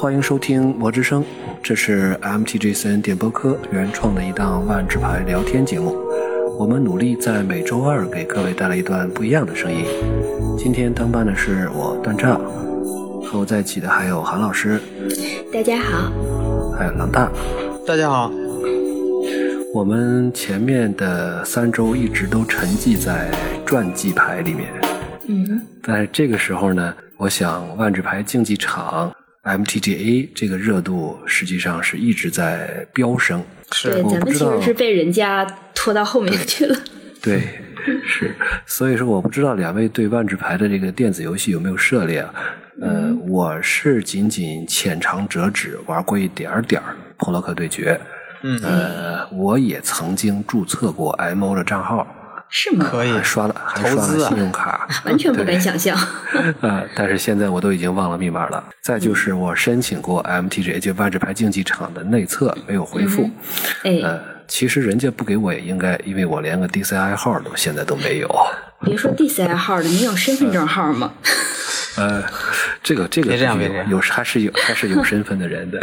欢迎收听《魔之声》，这是 MTGCN 电波科原创的一档万智牌聊天节目。我们努力在每周二给各位带来一段不一样的声音。今天当班的是我段丈，和我在一起的还有韩老师，大家好，还有狼大。大家好。我们前面的三周一直都沉寂在传记牌里面，嗯，但是这个时候呢，我想万智牌竞技场 MTGA 这个热度实际上是一直在飙升。对，咱们其实是被人家拖到后面去了。对，是，所以说我不知道两位对万智牌的这个电子游戏有没有涉猎啊？呃，我是仅仅浅尝辄止玩过一点点儿《普洛克对决》。嗯，呃，我也曾经注册过 MO 的账号，是吗？可以刷了，还刷了信用卡，完全不敢想象。啊，但是现在我都已经忘了密码了。再就是我申请过 MTG，就万智牌竞技场的内测，没有回复。哎，呃，其实人家不给我也应该，因为我连个 DCI 号都现在都没有。别说 DCI 号了，你有身份证号吗？呃，这个这个这样有还是有还是有身份的人的。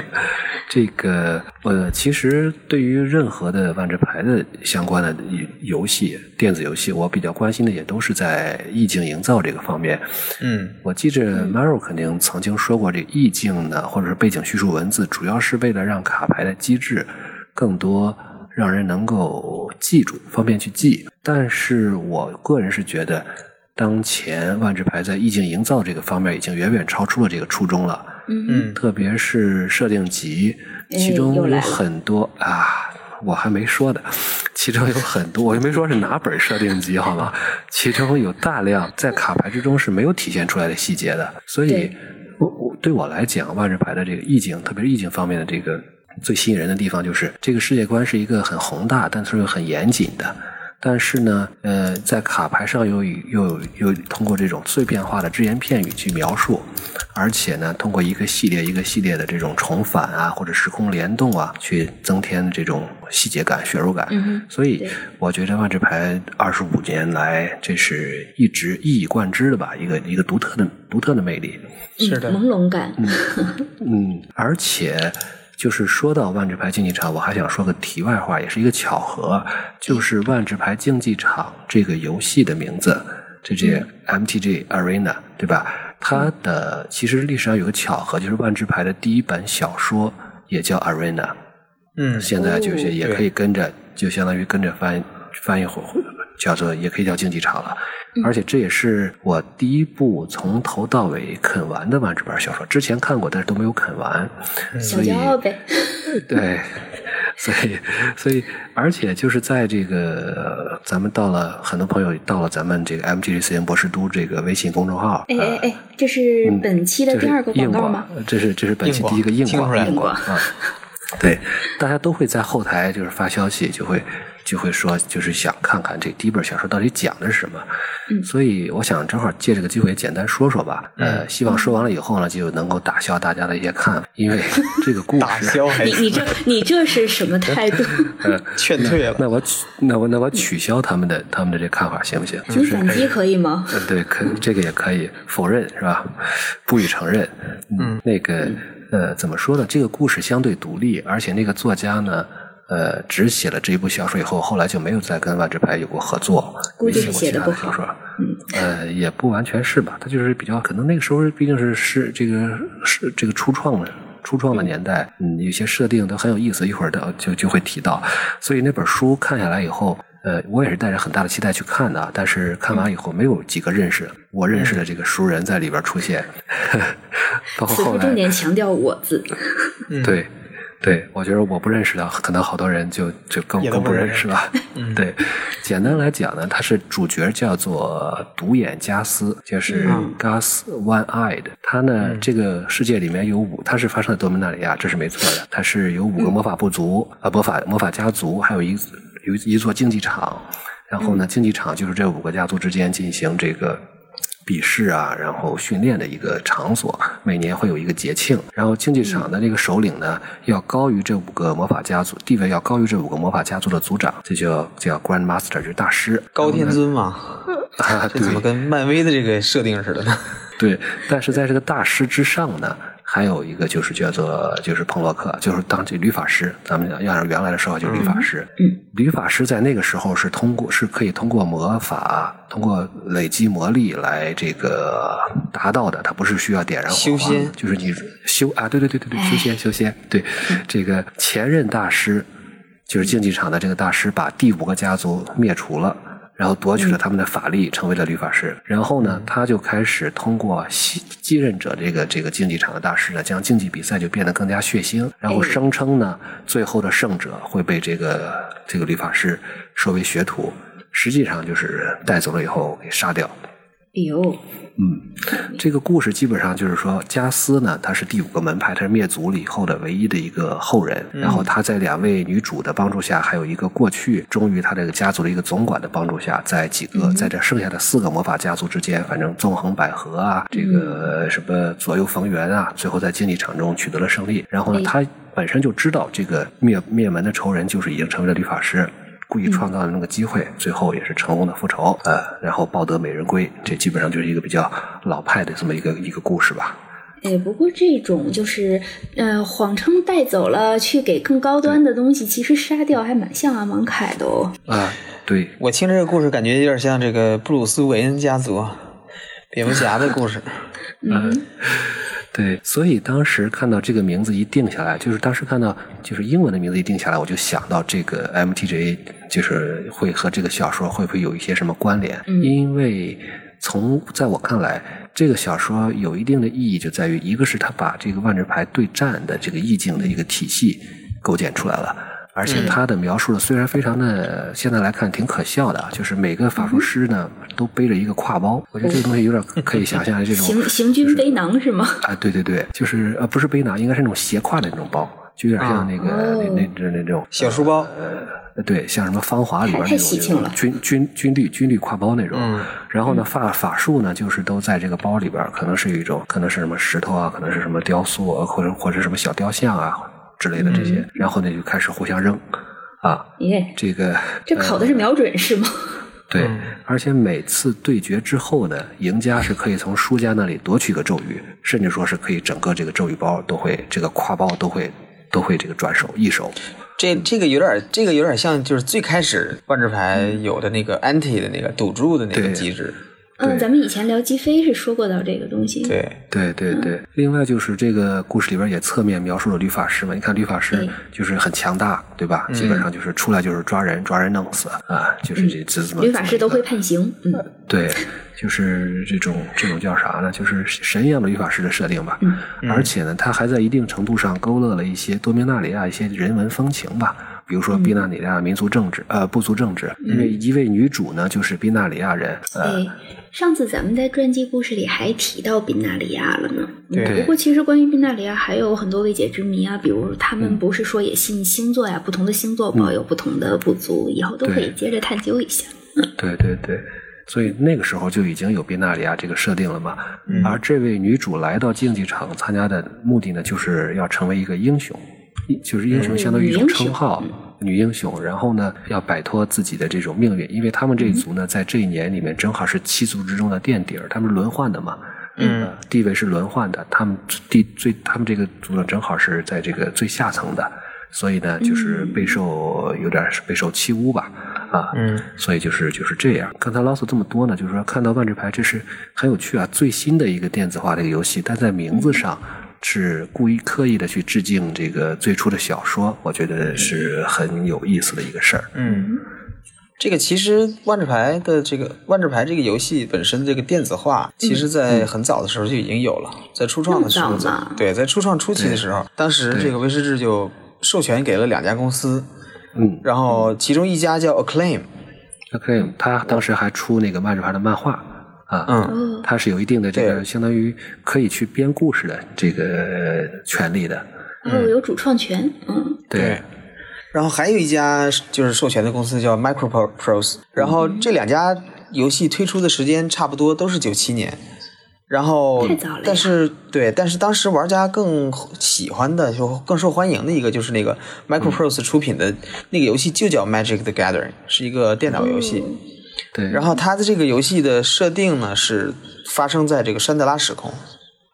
这个呃，其实对于任何的万智牌的相关的游戏、电子游戏，我比较关心的也都是在意境营造这个方面。嗯，我记着 Maro 肯定曾经说过，这意境呢，或者是背景叙述文字，主要是为了让卡牌的机制更多让人能够记住，方便去记。但是我个人是觉得。当前万智牌在意境营造这个方面已经远远超出了这个初衷了。嗯特别是设定集，其中有很多啊，我还没说的，其中有很多，我又没说是哪本设定集，好吗？其中有大量在卡牌之中是没有体现出来的细节的。所以，我我对我来讲，万智牌的这个意境，特别是意境方面的这个最吸引人的地方，就是这个世界观是一个很宏大，但是又很严谨的。但是呢，呃，在卡牌上又又又通过这种碎片化的只言片语去描述，而且呢，通过一个系列一个系列的这种重返啊，或者时空联动啊，去增添这种细节感、血肉感。嗯所以我觉得万智牌二十五年来，这是一直一以贯之的吧，一个一个独特的独特的魅力。是的，朦胧感。嗯，而且。就是说到万智牌竞技场，我还想说个题外话，也是一个巧合，就是万智牌竞技场这个游戏的名字，这这 MTG Arena，对吧？它的其实历史上有个巧合，就是万智牌的第一本小说也叫 Arena，嗯，现在就是也可以跟着，就相当于跟着翻翻译回，叫做也可以叫竞技场了。而且这也是我第一部从头到尾啃完的万智牌小说，之前看过，但是都没有啃完，小骄傲呗。对，所以所以，而且就是在这个咱们到了，很多朋友到了咱们这个 MTG 四言博士都这个微信公众号。哎哎哎，这是本期的第二个广告吗？这是这是本期第一个硬广硬广啊。对，大家都会在后台就是发消息，就会。就会说，就是想看看这第一本小说到底讲的是什么，所以我想正好借这个机会简单说说吧。呃，希望说完了以后呢，就能够打消大家的一些看法，因为 这个故事打消你你这你这是什么态度？呃，劝退了。那我那我那我取消他们的他们的这看法行不行？你反击可以吗？呃，对，可这个也可以否认是吧？不予承认。嗯，那个呃，怎么说呢？这个故事相对独立，而且那个作家呢。呃，只写了这一部小说以后，后来就没有再跟万智牌有过合作，估计是写的小说。嗯，呃，也不完全是吧，他就是比较可能那个时候毕竟是是这个是这个初创的初创的年代，嗯，有些设定都很有意思，一会儿的就就会提到。所以那本书看下来以后，呃，我也是带着很大的期待去看的，但是看完以后没有几个认识我认识的这个熟人在里边出现，包括后来重点强调我字，对。对，我觉得我不认识的，可能好多人就就更更不认识了。对，简单来讲呢，他是主角叫做独眼加斯，就是 Gus One Eyed。他呢，这个世界里面有五，他是发生在多米纳里亚，这是没错的。他是有五个魔法部族啊，魔法魔法家族，还有一有一座竞技场。然后呢，竞技场就是这五个家族之间进行这个。比试啊，然后训练的一个场所，每年会有一个节庆。然后竞技场的这个首领呢，要高于这五个魔法家族地位，要高于这五个魔法家族的族长，这叫叫 Grand Master，就是大师，高天尊嘛。啊，这怎么跟漫威的这个设定似的呢？对，但是在这个大师之上呢，还有一个就是叫做就是彭洛克，就是当这律法师，咱们要是原来的时候就是律法师。嗯，律法师在那个时候是通过是可以通过魔法，通过累积魔力来这个达到的，他不是需要点燃火花就是你修啊，对对对对对，修仙修仙，对这个前任大师。就是竞技场的这个大师把第五个家族灭除了，然后夺取了他们的法力，成为了律法师。然后呢，他就开始通过继继任者这个这个竞技场的大师呢，将竞技比赛就变得更加血腥。然后声称呢，最后的胜者会被这个这个律法师收为学徒，实际上就是带走了以后给杀掉。哎呦，嗯，这个故事基本上就是说，加斯呢，他是第五个门派，他是灭族了以后的唯一的一个后人。然后他在两位女主的帮助下，还有一个过去忠于他这个家族的一个总管的帮助下，在几个在这剩下的四个魔法家族之间，反正纵横捭阖啊，这个什么左右逢源啊，最后在竞技场中取得了胜利。然后呢，他本身就知道这个灭灭门的仇人就是已经成为了律法师。故意创造的那个机会，最后也是成功的复仇，呃，然后抱得美人归，这基本上就是一个比较老派的这么一个一个故事吧。哎，不过这种就是呃，谎称带走了去给更高端的东西，其实杀掉还蛮像阿芒凯的哦。啊，对，我听这个故事感觉有点像这个布鲁斯韦恩家族，蝙蝠侠的故事。嗯。对，所以当时看到这个名字一定下来，就是当时看到就是英文的名字一定下来，我就想到这个 MTJ 就是会和这个小说会不会有一些什么关联？因为从在我看来，这个小说有一定的意义，就在于一个是他把这个万智牌对战的这个意境的一个体系构建出来了。而且他的描述呢虽然非常的，现在来看挺可笑的，就是每个法术师呢都背着一个挎包，我觉得这个东西有点可以想象这种行行军背囊是吗？啊，对对对，就是呃不是背囊，应该是那种斜挎的那种包，就有点像那个那那那那种小书包，呃对，像什么芳华里边那种军军军绿军绿挎包那种。然后呢，法法术呢就是都在这个包里边，可能是一种，可能是什么石头啊，可能是什么雕塑啊，或者或者什么小雕像啊。之类的这些，然后呢就开始互相扔，啊，耶，这个这考的是瞄准是吗？对，而且每次对决之后呢，赢家是可以从输家那里夺取一个咒语，甚至说是可以整个这个咒语包都会，这个挎包都会都会这个转手一手。这这个有点，这个有点像就是最开始万智牌有的那个 anti 的那个赌注的那个机制。嗯，咱们以前聊吉飞是说过到这个东西。对对对对，另外就是这个故事里边也侧面描述了律法师嘛。你看律法师就是很强大，对吧？基本上就是出来就是抓人，抓人弄死啊，就是这这么。律法师都会判刑，嗯，对，就是这种这种叫啥呢？就是神一样的律法师的设定吧。嗯，而且呢，他还在一定程度上勾勒了一些多明纳里亚一些人文风情吧。比如说，宾纳里亚民族政治，呃，部族政治，因为一位女主呢就是宾纳里亚人。哎，上次咱们在传记故事里还提到宾纳里亚了呢。对。不过其实关于宾纳里亚还有很多未解之谜啊，比如他们不是说也信星座呀？不同的星座保有不同的部族，以后都可以接着探究一下。对对对，所以那个时候就已经有宾纳里亚这个设定了嘛。嗯而这位女主来到竞技场参加的目的呢，就是要成为一个英雄。就是英雄，相当于一种称号，女英雄。然后呢，要摆脱自己的这种命运，因为他们这一族呢，在这一年里面正好是七族之中的垫底儿，他们轮换的嘛，嗯，地位是轮换的。他们地最，他们这个族呢，正好是在这个最下层的，所以呢，就是备受有点备受欺侮吧，啊，嗯，所以就是就是这样。刚才唠嗦这么多呢，就是说看到万智牌，这是很有趣啊，最新的一个电子化的一个游戏，但在名字上。是故意刻意的去致敬这个最初的小说，我觉得是很有意思的一个事儿。嗯，这个其实万智牌的这个万智牌这个游戏本身这个电子化，其实在很早的时候就已经有了，在初创的时候，对，在初创初期的时候，当时这个威士忌就授权给了两家公司，嗯，然后其中一家叫 Acclaim，Acclaim，他当时还出那个万智牌的漫画。啊，嗯，它是有一定的这个相当于可以去编故事的这个权利的，哦，有主创权，嗯，对。然后还有一家就是授权的公司叫 Microprose，然后这两家游戏推出的时间差不多都是九七年，然后太早了，但是对，但是当时玩家更喜欢的就更受欢迎的一个就是那个 Microprose 出品的那个游戏就叫 Magic the Gathering，是一个电脑游戏。对，然后它的这个游戏的设定呢是发生在这个山德拉时空，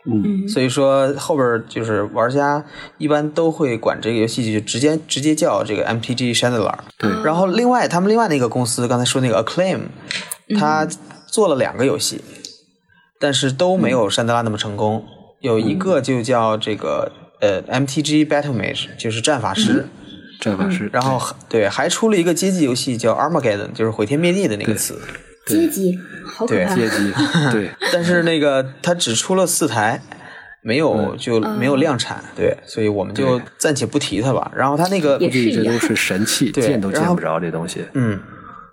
嗯，所以说后边就是玩家一般都会管这个游戏就直接直接叫这个 MTG Chandler。对，然后另外他们另外那个公司刚才说那个 Acclaim，他做了两个游戏，但是都没有山德拉那么成功。有一个就叫这个呃 MTG Battle Mage，就是战法师。战法师。然后对，还出了一个街机游戏叫 Armageddon，就是毁天灭地的那个词。阶级，好可怕。阶级，对。但是那个它只出了四台，没有就没有量产，对，所以我们就暂且不提它吧。然后它那个也是这都是神器，见都见不着这东西。嗯，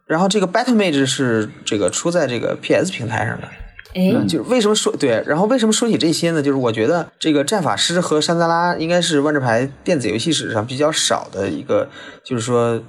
然后这个 Battle Mage 是这个出在这个 PS 平台上的。哎，就是为什么说对？然后为什么说起这些呢？就是我觉得这个战法师和山德拉应该是万智牌电子游戏史上比较少的一个，就是说，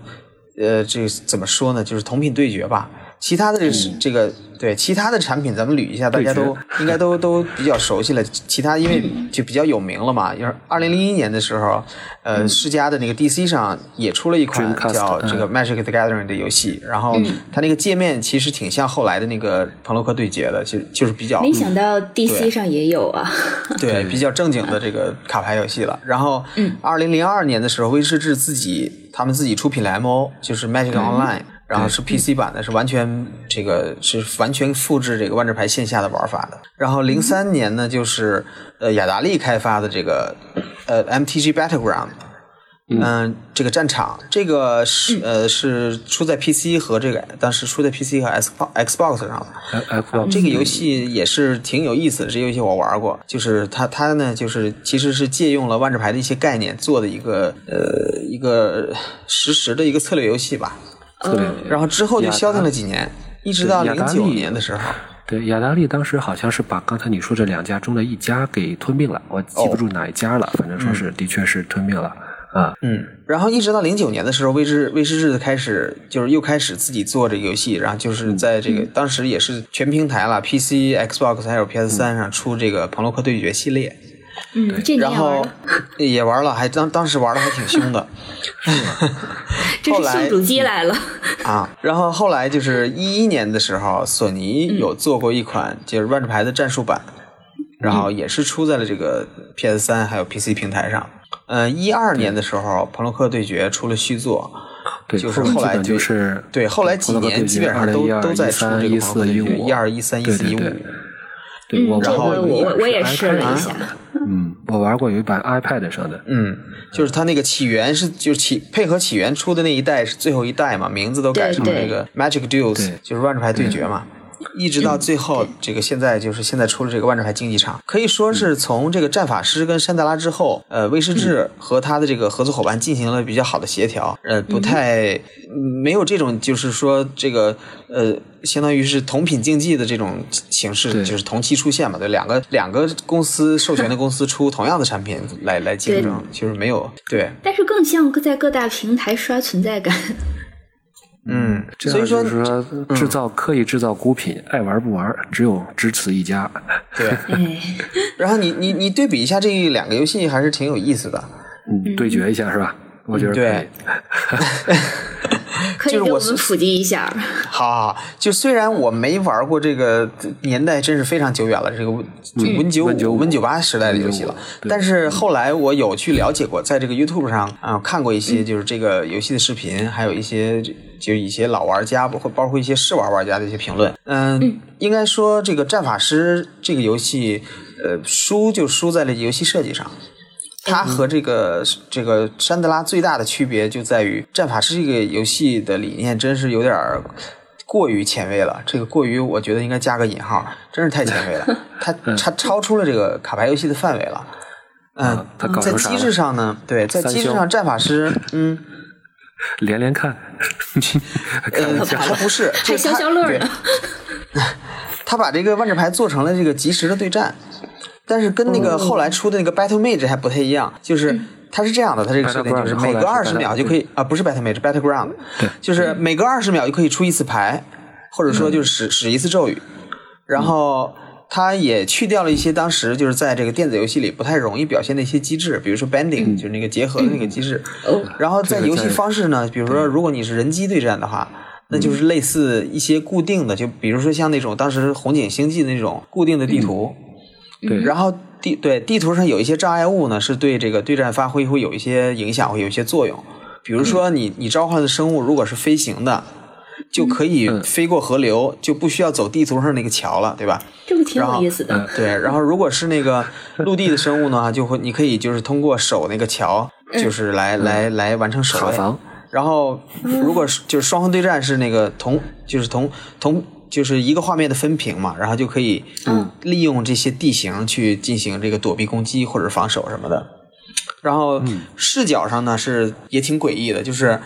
呃，这怎么说呢？就是同品对决吧。其他的这是这个对其他的产品，咱们捋一下，大家都应该都都比较熟悉了。其他因为就比较有名了嘛。就是二零零一年的时候，呃，世嘉的那个 DC 上也出了一款叫这个 Magic the Gathering 的游戏，然后它那个界面其实挺像后来的那个彭洛克对决的，就就是比较。没想到 DC 上也有啊。对，比较正经的这个卡牌游戏了。然后，二零零二年的时候，威士治自己他们自己出品了 MO，就是 Magic Online。然后是 PC 版的，是完全这个是完全复制这个万智牌线下的玩法的。然后零三年呢，就是呃雅达利开发的这个呃 MTG Battleground，嗯，这个战场，这个是呃是出在 PC 和这个当时出在 PC 和 X Xbox 上的。这个游戏也是挺有意思的，这游戏我玩过，就是它它呢就是其实是借用了万智牌的一些概念做的一个呃一个实时的一个策略游戏吧。对，然后之后就消停了几年，一直到零九年的时候。对，雅达利当时好像是把刚才你说这两家中的一家给吞并了，我记不住哪一家了，反正说是的确是吞并了啊。嗯，然后一直到零九年的时候，威士威士治开始就是又开始自己做这个游戏，然后就是在这个当时也是全平台了，PC、Xbox 还有 PS 三上出这个《彭洛克对决》系列。嗯，这然后也玩了，还当当时玩的还挺凶的。这是秀主机来了啊！然后后来就是一一年的时候，索尼有做过一款就是万智牌的战术版，然后也是出在了这个 PS 三还有 PC 平台上。嗯，一二年的时候，朋洛克对决出了续作，就是后来就是对后来几年基本上都都在出这个朋洛克对决，一二一三一四一五。对，然后我我也试了一下。嗯，我玩过有一版 iPad 上的。嗯，就是它那个起源是就是起配合起源出的那一代是最后一代嘛，名字都改成那个 Magic Duels，就是万智牌对决嘛。一直到最后，这个现在就是现在出了这个万智牌竞技场，可以说是从这个战法师跟山德拉之后，呃，威士治和他的这个合作伙伴进行了比较好的协调，呃，不太没有这种就是说这个呃，相当于是同品竞技的这种形式，就是同期出现嘛，对，两个两个公司授权的公司出同样的产品来来竞争，就是没有对，但是更像在各大平台刷存在感。嗯，所以说制造刻意制造孤品，爱玩不玩，只有只此一家。对，然后你你你对比一下这两个游戏，还是挺有意思的。嗯，对决一下是吧？我觉得对。可以给我们普及一下。好，好，好，就虽然我没玩过这个年代，真是非常久远了，这个 Win 九五、Win 九八时代的游戏了。但是后来我有去了解过，在这个 YouTube 上啊看过一些就是这个游戏的视频，还有一些就一些老玩家，包括包括一些试玩玩家的一些评论。嗯，应该说这个战法师这个游戏，呃，输就输在了游戏设计上。它和这个这个山德拉最大的区别就在于，战法师这个游戏的理念真是有点过于前卫了。这个过于，我觉得应该加个引号，真是太前卫了。它它超出了这个卡牌游戏的范围了。嗯，在机制上呢，对，在机制上战法师，嗯，连连看，呃，他不是，还消消乐呢。他把这个万智牌做成了这个即时的对战。但是跟那个后来出的那个 Battle Mage 还不太一样，就是它是这样的，它这个设定就是每隔二十秒就可以啊，不是 Battle Mage，Battleground，就是每隔二十秒就可以出一次牌，或者说就是使使一次咒语，然后它也去掉了一些当时就是在这个电子游戏里不太容易表现的一些机制，比如说 Bending，就是那个结合的那个机制。然后在游戏方式呢，比如说如果你是人机对战的话，那就是类似一些固定的，就比如说像那种当时红警星际那种固定的地图。对，然后地对地图上有一些障碍物呢，是对这个对战发挥会有一些影响，会有一些作用。比如说，你你召唤的生物如果是飞行的，就可以飞过河流，就不需要走地图上那个桥了，对吧？这个挺有意思的。对，然后如果是那个陆地的生物呢，就会你可以就是通过守那个桥，就是来来来完成守卫。然后如果是就是双方对战是那个同就是同同就是一个画面的分屏嘛，然后就可以利用这些地形去进行这个躲避攻击或者防守什么的。然后视角上呢是也挺诡异的，就是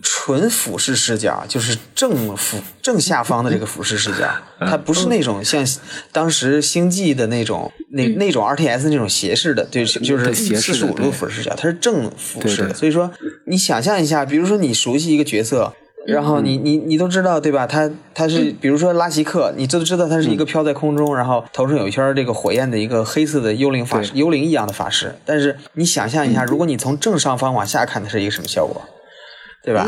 纯俯视视角，就是正俯正下方的这个俯视视角，它不是那种像当时星际的那种那那种 R T S 那种斜视的，对，就是四十五度俯视视角，它是正俯视的。所以说，你想象一下，比如说你熟悉一个角色。然后你你你都知道对吧？他他是比如说拉希克，你都知道他是一个飘在空中，然后头上有一圈这个火焰的一个黑色的幽灵法师，幽灵一样的法师。但是你想象一下，如果你从正上方往下看，它是一个什么效果？对吧？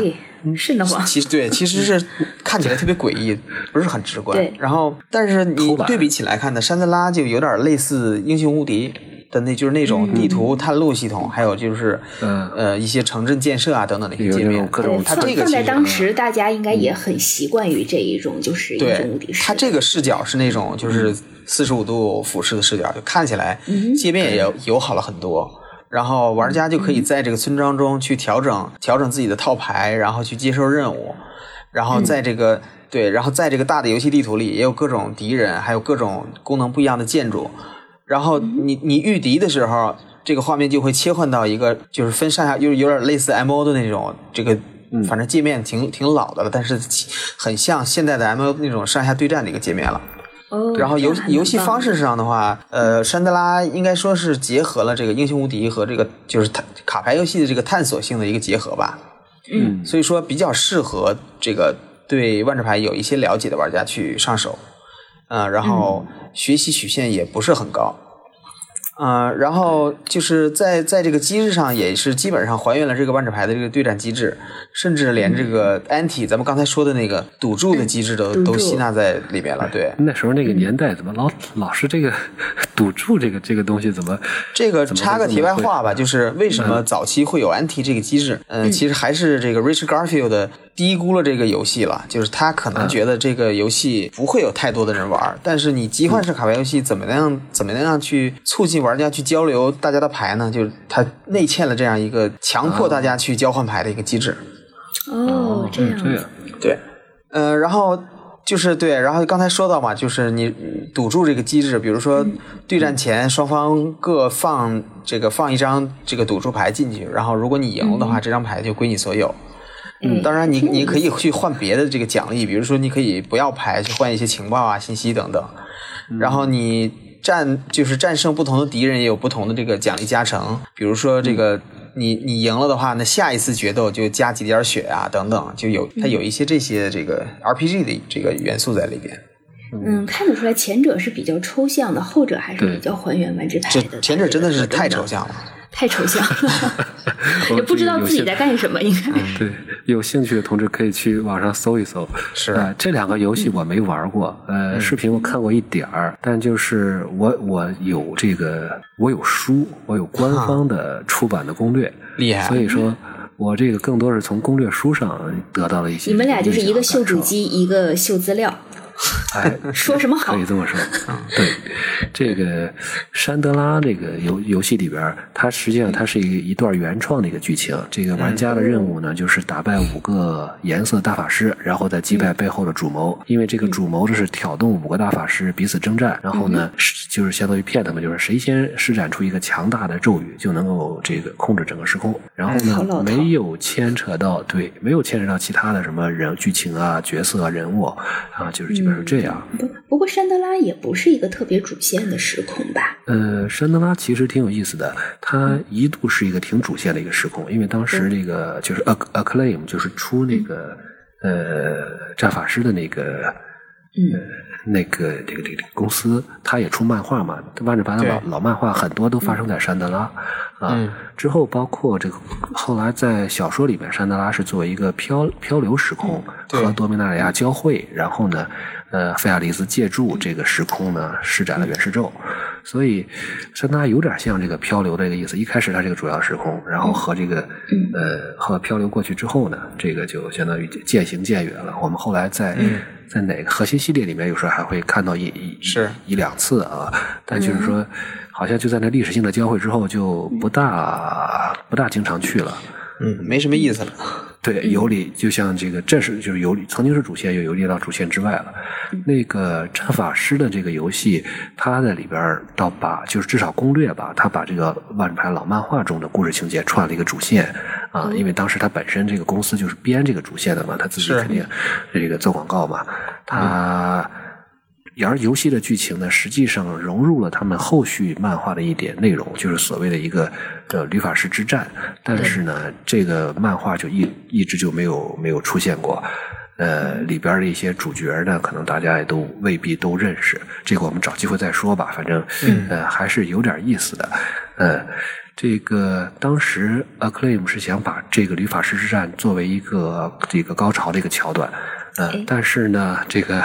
是的吗？其实对，其实是看起来特别诡异，不是很直观。然后，但是你对比起来看呢，山德拉就有点类似英雄无敌。的那就是那种地图探路系统，还有就是呃一些城镇建设啊等等的一些界面。各种它这个放在当时，大家应该也很习惯于这一种就是英雄无敌它这个视角是那种就是四十五度俯视的视角，就看起来界面也友好了很多。然后玩家就可以在这个村庄中去调整调整自己的套牌，然后去接受任务。然后在这个对，然后在这个大的游戏地图里，也有各种敌人，还有各种功能不一样的建筑。然后你你御敌的时候，这个画面就会切换到一个就是分上下，就是有点类似 M O 的那种，这个反正界面挺挺老的了，但是很像现在的 M O 那种上下对战的一个界面了。哦。然后游游戏方式上的话，呃，山德拉应该说是结合了这个英雄无敌和这个就是卡卡牌游戏的这个探索性的一个结合吧。嗯。所以说比较适合这个对万智牌有一些了解的玩家去上手。嗯，然后学习曲线也不是很高，嗯，然后就是在在这个机制上也是基本上还原了这个万智牌的这个对战机制，甚至连这个 anti 咱们刚才说的那个赌注的机制都都吸纳在里面了。对，那时候那个年代怎么老老是这个赌注这个这个东西怎么？这个插个题外话吧，就是为什么早期会有 anti 这个机制？嗯，其实还是这个 Richard Garfield。低估了这个游戏了，就是他可能觉得这个游戏不会有太多的人玩，但是你集换式卡牌游戏怎么样怎么样去促进玩家去交流大家的牌呢？就是他内嵌了这样一个强迫大家去交换牌的一个机制。哦，这样子。对，嗯，然后就是对，然后刚才说到嘛，就是你赌注这个机制，比如说对战前双方各放这个放一张这个赌注牌进去，然后如果你赢了的话，这张牌就归你所有。嗯，当然，你你可以去换别的这个奖励，比如说你可以不要牌去换一些情报啊、信息等等。然后你战就是战胜不同的敌人，也有不同的这个奖励加成。比如说这个你你赢了的话，那下一次决斗就加几点血啊等等，就有它有一些这些这个 RPG 的这个元素在里边。嗯，看得出来前者是比较抽象的，后者还是比较还原万智牌的。前者真的是太抽象了。太抽象了，也不知道自己在干什么。应该对有兴趣的同志可以去网上搜一搜。是啊，这两个游戏我没玩过，呃，视频我看过一点儿，但就是我我有这个，我有书，我有官方的出版的攻略，厉害。所以说，我这个更多是从攻略书上得到了一些。你们俩就是一个秀主机，一个秀资料。哎，说什么好？可以这么说。对，这个山德拉这个游游戏里边，它实际上它是一一段原创的一个剧情。这个玩家的任务呢，就是打败五个颜色大法师，然后再击败背后的主谋。因为这个主谋就是挑动五个大法师彼此征战，然后呢，就是相当于骗他们，就是谁先施展出一个强大的咒语，就能够这个控制整个时空。然后呢，没有牵扯到对，没有牵扯到其他的什么人剧情啊、角色啊、人物啊，就是。基本上这样，不不过山德拉也不是一个特别主线的时空吧？呃，山德拉其实挺有意思的，它一度是一个挺主线的一个时空，因为当时那个就是 Acclaim 就是出那个呃战法师的那个。嗯，那个这个这个公司，他也出漫画嘛？万智牌的老老漫画很多都发生在山德拉啊。之后包括这个后来在小说里面，山德拉是作为一个漂漂流时空和多米纳里亚交汇，然后呢，呃，费亚利斯借助这个时空呢施展了元世咒。所以山达有点像这个漂流的一个意思。一开始它这个主要时空，然后和这个呃和漂流过去之后呢，这个就相当于渐行渐远了。我们后来在在哪个核心系列里面，有时候还会看到一一是一两次啊，但就是说，好像就在那历史性的交汇之后，就不大不大经常去了。嗯，没什么意思了。对，游离就像这个，这是就是游离，曾经是主线，又游离到主线之外了。那个战法师的这个游戏，它在里边倒把就是至少攻略吧，他把这个万智牌老漫画中的故事情节串了一个主线啊，因为当时他本身这个公司就是编这个主线的嘛，他自己肯定这个做广告嘛，他。而游戏的剧情呢，实际上融入了他们后续漫画的一点内容，就是所谓的一个呃吕法师之战。但是呢，这个漫画就一一直就没有没有出现过。呃，里边的一些主角呢，可能大家也都未必都认识。这个我们找机会再说吧。反正呃还是有点意思的。呃，这个当时 Acclaim 是想把这个旅法师之战作为一个这个高潮的一个桥段。嗯，但是呢，这个。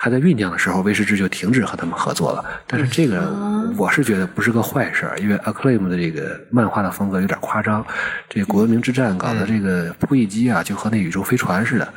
还在酝酿的时候，威士忌就停止和他们合作了。但是这个我是觉得不是个坏事，因为 Acclaim 的这个漫画的风格有点夸张。这古文明之战搞的这个扑翼机啊，就和那宇宙飞船似的，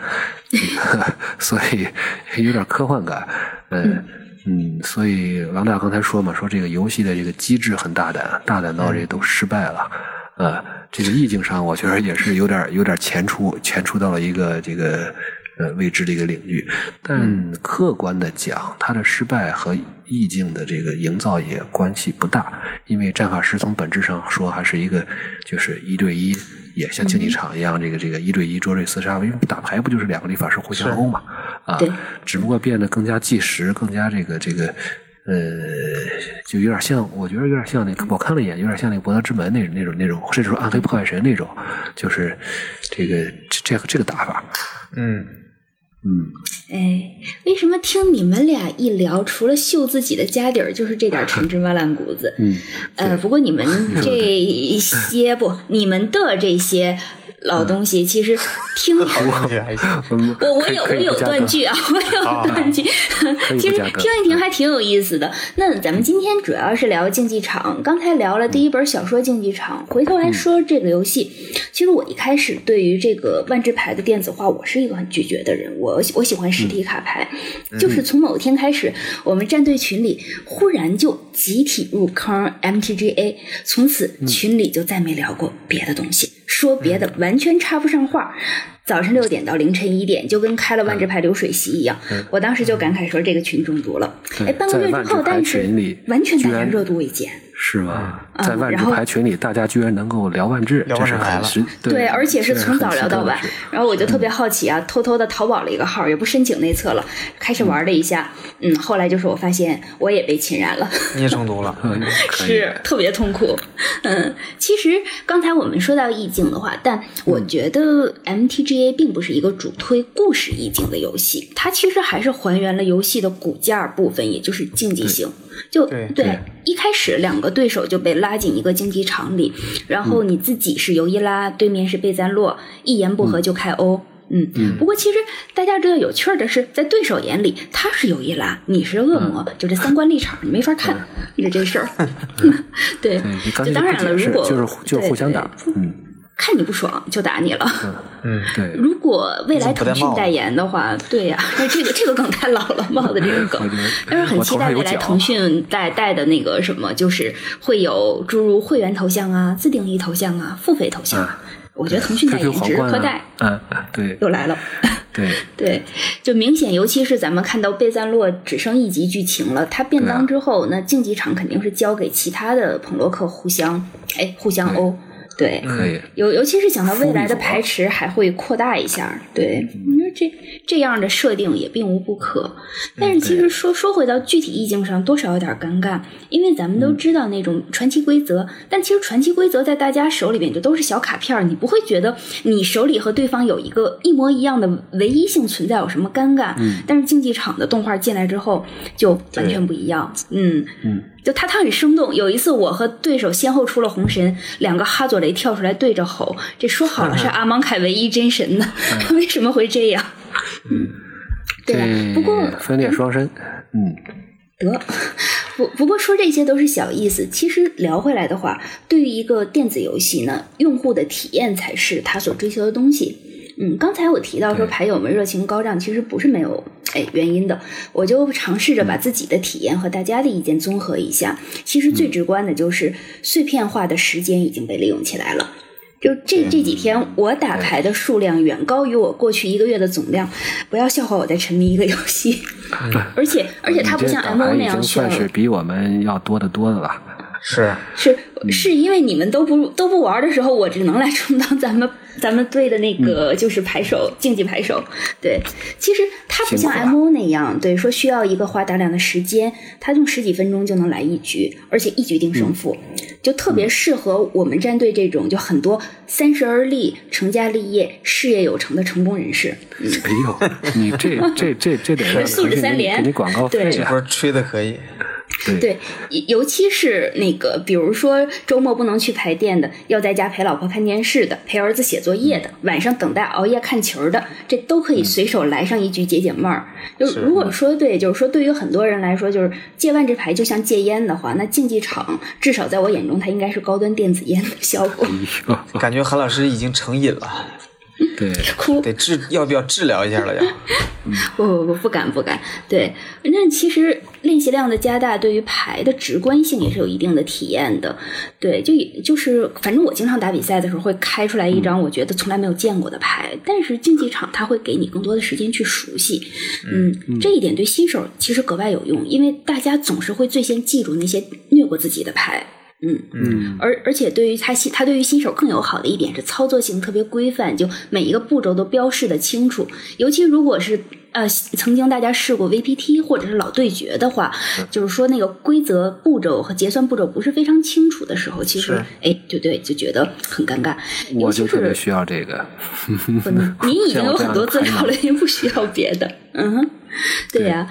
所以 有点科幻感。嗯嗯，所以王大刚才说嘛，说这个游戏的这个机制很大胆，大胆到这都失败了。呃，这个意境上，我觉得也是有点有点前出前出到了一个这个。呃，未知的一个领域，但客观的讲，它的失败和意境的这个营造也关系不大，因为战法师从本质上说还是一个，就是一对一，也像竞技场一样，这个这个一对一捉对厮杀，因为打牌不就是两个理法师互相殴嘛，啊，只不过变得更加计时，更加这个这个，呃，就有点像，我觉得有点像那个，我看了一眼，有点像那个博德之门那种那种那种，甚至说暗黑破坏神那种，就是这个这个这个打法，嗯。嗯，哎，为什么听你们俩一聊，除了秀自己的家底儿，就是这点陈芝麻烂谷子？嗯，呃，不过你们 这些不，你们的这些。老东西其实听，我我有我有断句啊，我有断句。其实听 一听还挺有意思的。那咱们今天主要是聊竞技场，刚才聊了第一本小说《竞技场》，回头来说这个游戏。其实我一开始对于这个万智牌的电子化，我是一个很拒绝的人。我我喜欢实体卡牌，就是从某天开始，我们战队群里忽然就集体入坑 MTGA，从此群里就再没聊过别的东西。说别的完全插不上话，早晨六点到凌晨一点，就跟开了万智牌流水席一样。我当时就感慨说，这个群中毒了。哎，半个月之后，但是完全大家热度未减。是吗？在万智牌群里，大家居然能够聊万智，这是很对，而且是从早聊到晚。然后我就特别好奇啊，偷偷的淘宝了一个号，也不申请内测了，开始玩了一下。嗯，后来就是我发现我也被侵染了，你也中毒了，是特别痛苦。嗯，其实刚才我们说到意境的话，但我觉得 MTGA 并不是一个主推故事意境的游戏，它其实还是还原了游戏的骨架部分，也就是竞技性。就对，一开始两个对手就被拉进一个竞技场里，然后你自己是尤伊拉，对面是贝赞洛，一言不合就开欧。嗯，不过其实大家知道有趣的是，在对手眼里他是尤伊拉，你是恶魔，就这三观立场你没法看，就这事儿。对，就当然了，如果就是就是互相打，嗯。看你不爽就打你了，嗯，对。如果未来腾讯代言的话，对呀，那这个这个梗太老了，帽子这个梗。但是很期待未来腾讯带带的那个什么，就是会有诸如会员头像啊、自定义头像啊、付费头像啊。我觉得腾讯代言指日可待。嗯，对，又来了。对 对，就明显，尤其是咱们看到贝赞洛只剩一集剧情了，他变当之后，那竞技场肯定是交给其他的朋洛克互相哎互相欧。对，可以。尤尤其是想到未来的排池还会扩大一下，对，你说这这样的设定也并无不可。但是其实说说回到具体意境上，多少有点尴尬，因为咱们都知道那种传奇规则，但其实传奇规则在大家手里边就都是小卡片，你不会觉得你手里和对方有一个一模一样的唯一性存在有什么尴尬。嗯。但是竞技场的动画进来之后就完全不一样，嗯嗯。就他，他很生动。有一次，我和对手先后出了红神，两个哈佐雷跳出来对着吼。这说好了是阿芒凯唯一真神呢，为什么会这样？嗯，对。不过分裂双身，嗯，得。不不过说这些都是小意思。其实聊回来的话，对于一个电子游戏呢，用户的体验才是他所追求的东西。嗯，刚才我提到说牌友们热情高涨，其实不是没有哎原因的。我就尝试着把自己的体验和大家的意见综合一下。其实最直观的就是碎片化的时间已经被利用起来了。就这这几天，我打牌的数量远高于我过去一个月的总量。不要笑话我在沉迷一个游戏，而且而且它不像 M O 那样需要。算是比我们要多得多的了。是是是因为你们都不都不玩的时候，我只能来充当咱们咱们队的那个就是牌手，竞技牌手。对，其实它不像 M O 那样，对，说需要一个花大量的时间，它用十几分钟就能来一局，而且一局定胜负，就特别适合我们战队这种就很多三十而立、成家立业、事业有成的成功人士。哎呦，你这这这这得 素质三连，给你广告费，这波吹的可以。对，尤其是那个，比如说周末不能去排店的，要在家陪老婆看电视的，陪儿子写作业的，晚上等待熬夜看球的，这都可以随手来上一局解解闷儿。就如果说对，就是说对于很多人来说，就是戒万智牌就像戒烟的话，那竞技场至少在我眼中，它应该是高端电子烟的效果。感觉韩老师已经成瘾了。对，哭得治，要不要治疗一下了呀？不不不，不敢不敢。对，那其实练习量的加大，对于牌的直观性也是有一定的体验的。对，就就是，反正我经常打比赛的时候会开出来一张我觉得从来没有见过的牌，但是竞技场它会给你更多的时间去熟悉。嗯，这一点对新手其实格外有用，因为大家总是会最先记住那些虐过自己的牌。嗯嗯，而而且对于他新，他对于新手更友好的一点是操作性特别规范，就每一个步骤都标示的清楚。尤其如果是呃曾经大家试过 VPT 或者是老对决的话，就是说那个规则步骤和结算步骤不是非常清楚的时候，其实哎对对就觉得很尴尬。我就特别需要这个。你已经有很多资料了，也不需要别的。嗯哼。对呀，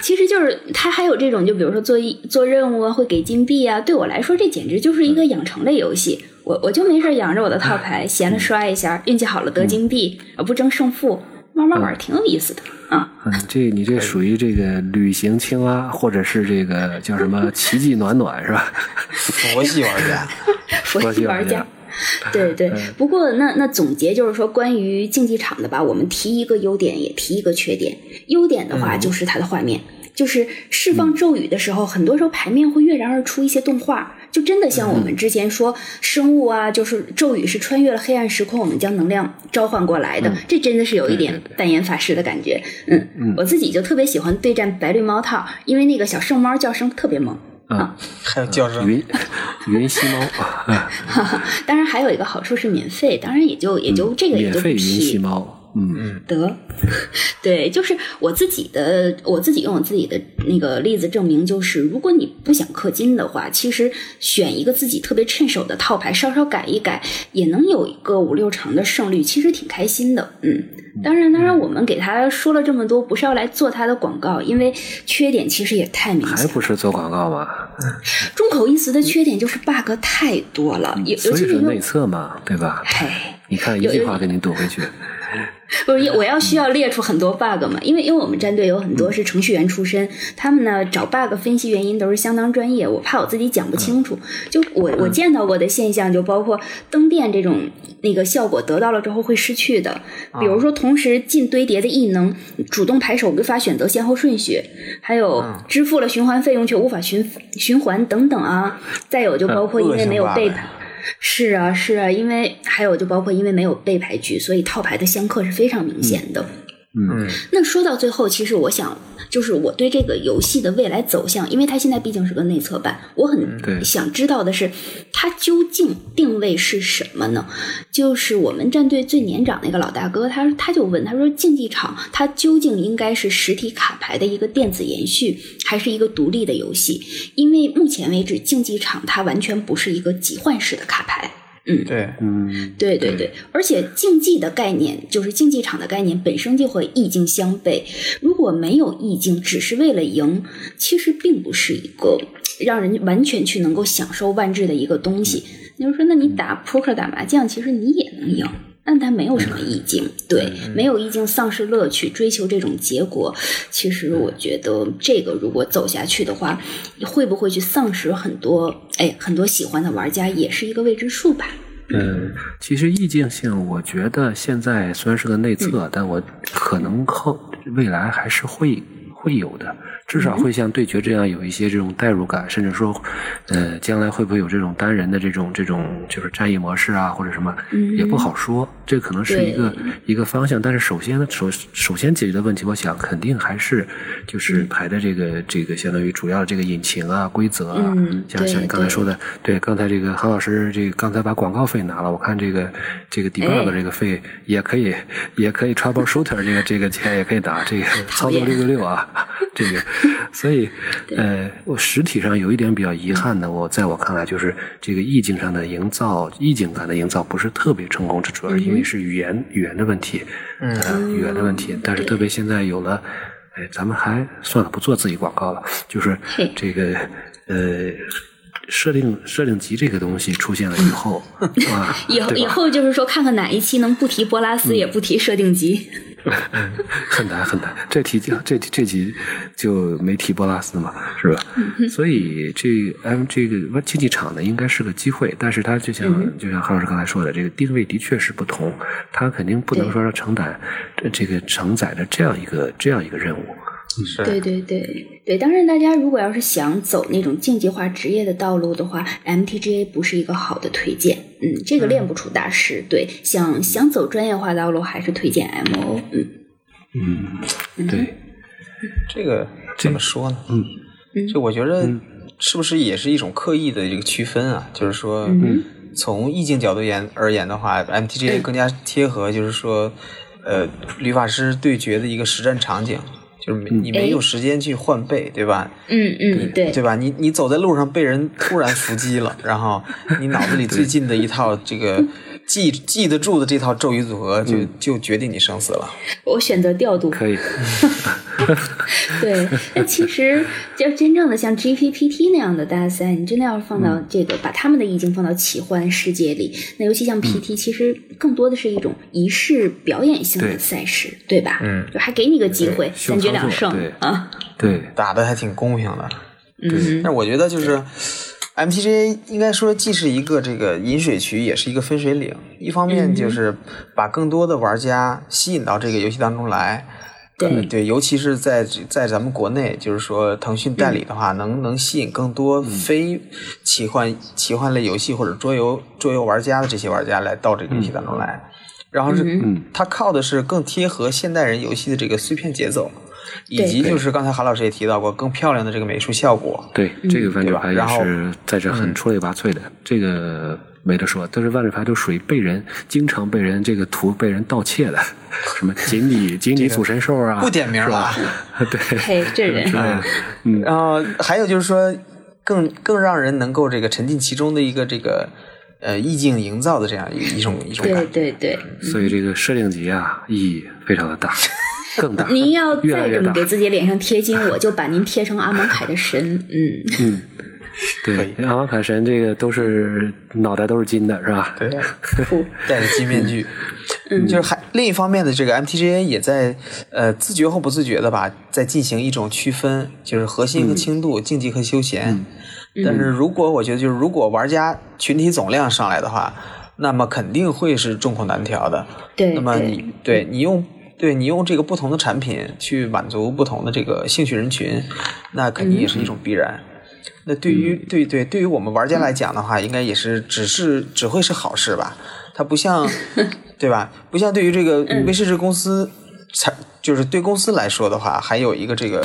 其实就是他还有这种，就比如说做一做任务啊，会给金币啊。对我来说，这简直就是一个养成类游戏。我我就没事养着我的套牌，闲了刷一下，运气好了得金币，而不争胜负，慢慢玩挺有意思的啊。嗯，这你这属于这个旅行青蛙，或者是这个叫什么奇迹暖暖是吧？佛系 玩家，佛系玩家。对对，不过那那总结就是说，关于竞技场的吧，我们提一个优点，也提一个缺点。优点的话就是它的画面，就是释放咒语的时候，很多时候牌面会跃然而出一些动画，就真的像我们之前说生物啊，就是咒语是穿越了黑暗时空，我们将能量召唤过来的，这真的是有一点扮演法师的感觉。嗯，我自己就特别喜欢对战白绿猫套，因为那个小圣猫叫声特别萌。啊，还有叫声云云吸猫 当然还有一个好处是免费，当然也就也就这个也就免费云吸猫。嗯，得，对，就是我自己的，我自己用我自己的那个例子证明，就是如果你不想氪金的话，其实选一个自己特别趁手的套牌，稍稍改一改，也能有一个五六成的胜率，其实挺开心的。嗯，当然，当然，我们给他说了这么多，不是要来做他的广告，因为缺点其实也太明显，还不是做广告吗？众口一词的缺点就是 bug 太多了，尤其是内测嘛，对吧？嘿，你看一句话给你怼回去。不是，我要需要列出很多 bug 嘛？因为因为我们战队有很多是程序员出身，他们呢找 bug 分析原因都是相当专业。我怕我自己讲不清楚。就我我见到过的现象，就包括灯电这种那个效果得到了之后会失去的，比如说同时进堆叠的异能，主动排手无法选择先后顺序，还有支付了循环费用却无法循循环等等啊。再有就包括因为没有备牌。是啊，是啊，因为还有就包括因为没有背牌局，所以套牌的相克是非常明显的。那说到最后，其实我想，就是我对这个游戏的未来走向，因为它现在毕竟是个内测版，我很想知道的是，它究竟定位是什么呢？就是我们战队最年长那个老大哥，他他就问他说，竞技场它究竟应该是实体卡牌的一个电子延续，还是一个独立的游戏？因为目前为止，竞技场它完全不是一个集换式的卡牌。嗯，对，嗯，对对对，而且竞技的概念，就是竞技场的概念本身就和意境相悖。如果没有意境，只是为了赢，其实并不是一个让人完全去能够享受万智的一个东西。你就说，那你打扑克、打麻将，其实你也能赢。但它没有什么意境，对，没有意境，丧失乐趣，追求这种结果。其实我觉得这个如果走下去的话，会不会去丧失很多？哎，很多喜欢的玩家也是一个未知数吧。嗯，其实意境性，我觉得现在虽然是个内测，但我可能后未来还是会会有的。至少会像对决这样有一些这种代入感，甚至说，呃，将来会不会有这种单人的这种这种就是战役模式啊，或者什么，也不好说。这可能是一个一个方向。但是首先呢，首首先解决的问题，我想肯定还是就是排的这个这个相当于主要的这个引擎啊、规则啊，像像你刚才说的，对，刚才这个韩老师这个刚才把广告费拿了，我看这个这个 debug 这个费也可以也可以 trouble shooter 这个这个钱也可以打，这个 操作六六六啊，这个。所以，呃，我实体上有一点比较遗憾的，我在我看来就是这个意境上的营造，意境感的营造不是特别成功，这主要是因为是语言语言的问题，嗯，语言的问题。但是特别现在有了，哎，咱们还算了，不做自己广告了，就是这个呃，设定设定集这个东西出现了以后，啊，以后以后就是说，看看哪一期能不提波拉斯，也不提设定集。很难很难，这题就这这集就没提波拉斯嘛，是吧？所以这 M 这个竞技场呢，应该是个机会，但是它就像就像韩老师刚才说的，这个定位的确是不同，它肯定不能说要承担这个承载着这样一个这样一个任务。对对对对，当然，大家如果要是想走那种竞技化职业的道路的话，MTGA 不是一个好的推荐。嗯，这个练不出大师。对，想想走专业化道路，还是推荐 MO。嗯嗯，对，这个怎么说呢？嗯，就我觉得是不是也是一种刻意的一个区分啊？就是说，从意境角度言而言的话，MTGA 更加贴合，就是说，呃，律法师对决的一个实战场景。就是你没有时间去换背，对吧？嗯嗯，对，对吧？你你走在路上被人突然伏击了，然后你脑子里最近的一套这个。记记得住的这套咒语组合，就就决定你生死了。我选择调度。可以。对，那其实就真正的像 GPPT 那样的大赛，你真的要是放到这个，把他们的意境放到奇幻世界里，那尤其像 PT，其实更多的是一种仪式表演性的赛事，对吧？嗯，就还给你个机会，三局两胜啊。对，打的还挺公平的。嗯，但是我觉得就是。MTGA 应该说既是一个这个饮水渠，也是一个分水岭。一方面就是把更多的玩家吸引到这个游戏当中来，对。对，尤其是在在咱们国内，就是说腾讯代理的话，能能吸引更多非奇幻奇幻类游戏或者桌游桌游玩家的这些玩家来到这个游戏当中来。然后是它靠的是更贴合现代人游戏的这个碎片节奏。以及就是刚才韩老师也提到过，更漂亮的这个美术效果。对，这个万智牌也是在这很出类拔萃的，这个没得说。但是万智牌都属于被人经常被人这个图被人盗窃的，什么锦鲤、锦鲤祖神兽啊，不点名了。对，嘿，这人。嗯，然后还有就是说，更更让人能够这个沉浸其中的一个这个呃意境营造的这样一一种一种感。对对对。所以这个设定集啊，意义非常的大。更大。您要再这么给自己脸上贴金，我就把您贴成阿蒙凯的神。嗯嗯，对，阿蒙凯神这个都是脑袋都是金的，是吧？对，戴着金面具。嗯，就是还另一方面的这个 MTGA 也在呃自觉或不自觉的吧，在进行一种区分，就是核心和轻度，竞技和休闲。但是如果我觉得就是如果玩家群体总量上来的话，那么肯定会是众口难调的。对，那么你对你用。对你用这个不同的产品去满足不同的这个兴趣人群，那肯定也是一种必然。那对于对对对于我们玩家来讲的话，应该也是只是只会是好事吧？它不像 对吧？不像对于这个威士忌公司产，就是对公司来说的话，还有一个这个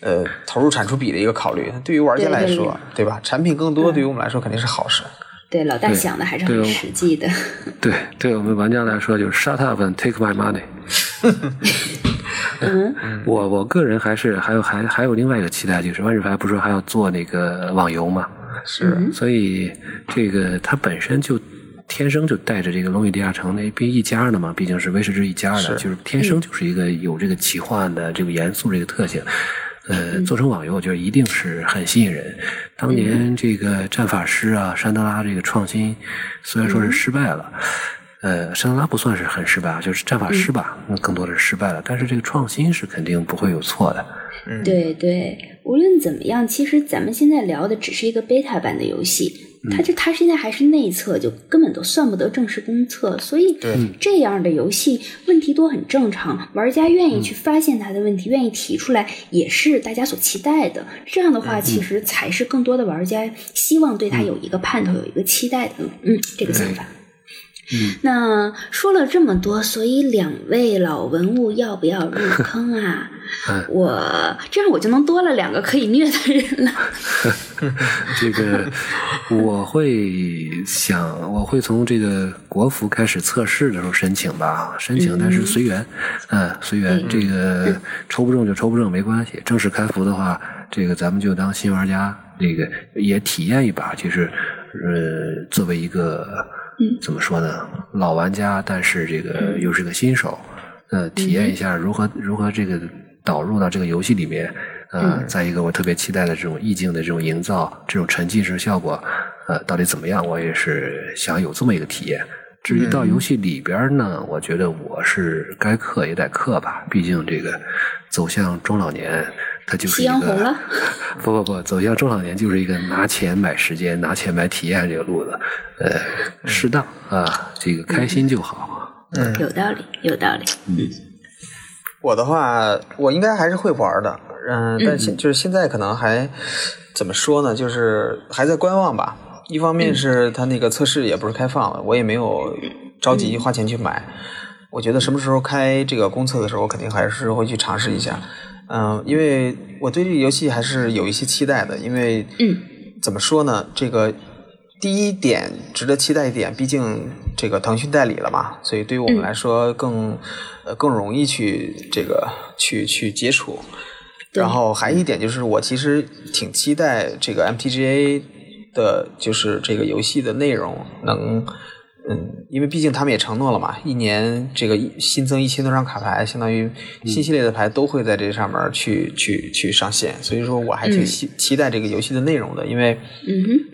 呃投入产出比的一个考虑。对于玩家来说，对吧？产品更多，对于我们来说肯定是好事。对老大想的还是很实际的。对，对我们玩家来说就是 shut up and take my money。嗯，我我个人还是还有还还有另外一个期待，就是万智牌不是还要做那个网游嘛？是，所以这个它本身就天生就带着这个龙与地下城那毕一家的嘛，毕竟是威士忌一家的，就是天生就是一个有这个奇幻的这个严肃这个特性。呃，做成网游，我觉得一定是很吸引人。当年这个战法师啊，山德拉这个创新虽然说是失败了。呃，圣拉不算是很失败，就是战法师吧，那更多的是失败了。但是这个创新是肯定不会有错的。嗯，对对，无论怎么样，其实咱们现在聊的只是一个 beta 版的游戏，它就它现在还是内测，就根本都算不得正式公测。所以这样的游戏问题多很正常，玩家愿意去发现它的问题，愿意提出来，也是大家所期待的。这样的话，其实才是更多的玩家希望对它有一个盼头，有一个期待的。嗯，这个想法。嗯，那说了这么多，所以两位老文物要不要入坑啊？我这样我就能多了两个可以虐的人了。这个我会想，我会从这个国服开始测试的时候申请吧，申请，但是随缘，嗯，随缘。这个抽不中就抽不中没关系。正式开服的话，这个咱们就当新玩家，这个也体验一把。其实，呃，作为一个。怎么说呢？老玩家，但是这个又是个新手，呃，体验一下如何如何这个导入到这个游戏里面，呃，再一个我特别期待的这种意境的这种营造，这种沉浸式效果，呃，到底怎么样？我也是想有这么一个体验。至于到游戏里边呢，我觉得我是该氪也得氪吧，毕竟这个走向中老年。它就是一个 不不不，走向中老年就是一个拿钱买时间、拿钱买体验这个路子，呃，适当啊，这个开心就好。嗯，有道理，有道理。嗯，我的话，我应该还是会玩的，嗯，但现就是现在可能还怎么说呢？就是还在观望吧。一方面是它那个测试也不是开放了，我也没有着急花钱去买。我觉得什么时候开这个公测的时候，我肯定还是会去尝试一下。嗯，因为我对这个游戏还是有一些期待的，因为怎么说呢？这个第一点值得期待一点，毕竟这个腾讯代理了嘛，所以对于我们来说更呃更容易去这个去去接触。然后还有一点就是，我其实挺期待这个 MTGA 的，就是这个游戏的内容能。嗯，因为毕竟他们也承诺了嘛，一年这个新增一千多张卡牌，相当于新系列的牌都会在这上面去去去上线，所以说我还挺期期待这个游戏的内容的，因为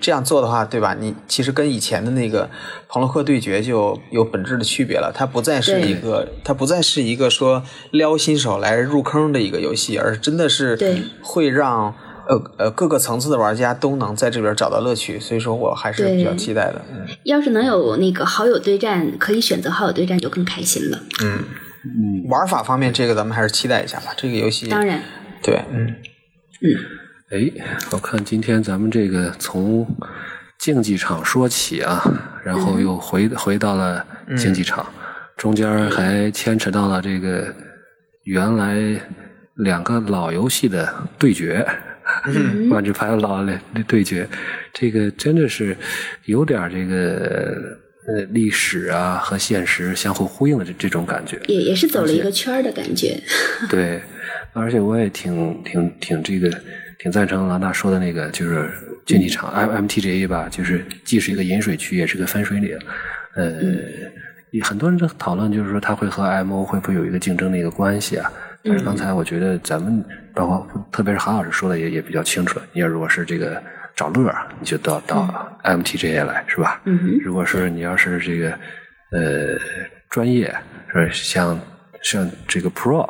这样做的话，对吧？你其实跟以前的那个朋洛克对决就有本质的区别了，它不再是一个，它不再是一个说撩新手来入坑的一个游戏，而真的是会让。呃呃，各个层次的玩家都能在这边找到乐趣，所以说我还是比较期待的。要是能有那个好友对战，可以选择好友对战，就更开心了。嗯嗯，玩法方面，这个咱们还是期待一下吧。这个游戏当然对，嗯嗯。哎，我看今天咱们这个从竞技场说起啊，然后又回回到了竞技场，中间还牵扯到了这个原来两个老游戏的对决。万智牌老的对决，这个真的是有点这个呃历史啊和现实相互呼应的这这种感觉，也也是走了一个圈的感觉。对，而且我也挺挺挺这个挺赞成郎大说的那个，就是竞技场 M M T G A 吧，就是既是一个饮水区，也是个分水岭。呃，很多人在讨论，就是说它会和 M O 会不会有一个竞争的一个关系啊？但是刚才我觉得咱们包括特别是韩老师说的也也比较清楚。你要如果是这个找乐儿，你就到到 MTGA 来是吧？嗯如果说你要是这个呃专业是像像这个 Pro，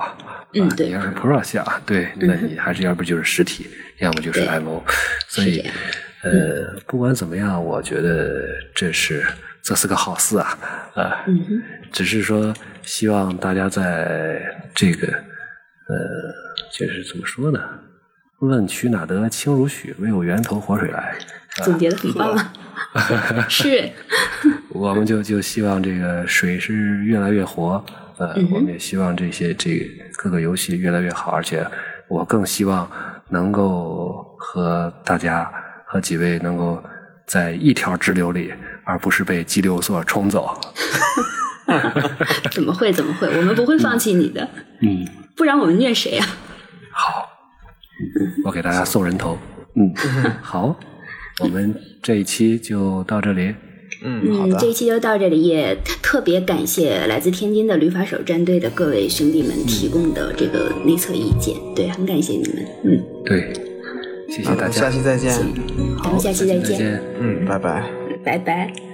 嗯对，你要是 Pro 下对，那你还是要不就是实体，要么就是 MO。所以呃不管怎么样，我觉得这是这是个好事啊啊，只是说希望大家在这个。呃，就是怎么说呢？问渠哪得清如许？唯有源头活水来。总结的很棒。是。我们就就希望这个水是越来越活。呃，我们也希望这些这各个游戏越来越好，而且我更希望能够和大家和几位能够在一条支流里，而不是被激流所冲走。怎么会？怎么会？我们不会放弃你的。嗯。不然我们虐谁啊？好，我给大家送人头。嗯，好，我们这一期就到这里。嗯，好的。这一期就到这里，也特别感谢来自天津的旅法手战队的各位兄弟们提供的这个内测意见。对，很感谢你们。嗯，对，谢谢大家，下期再见。好，下期再见。嗯，拜拜，拜拜。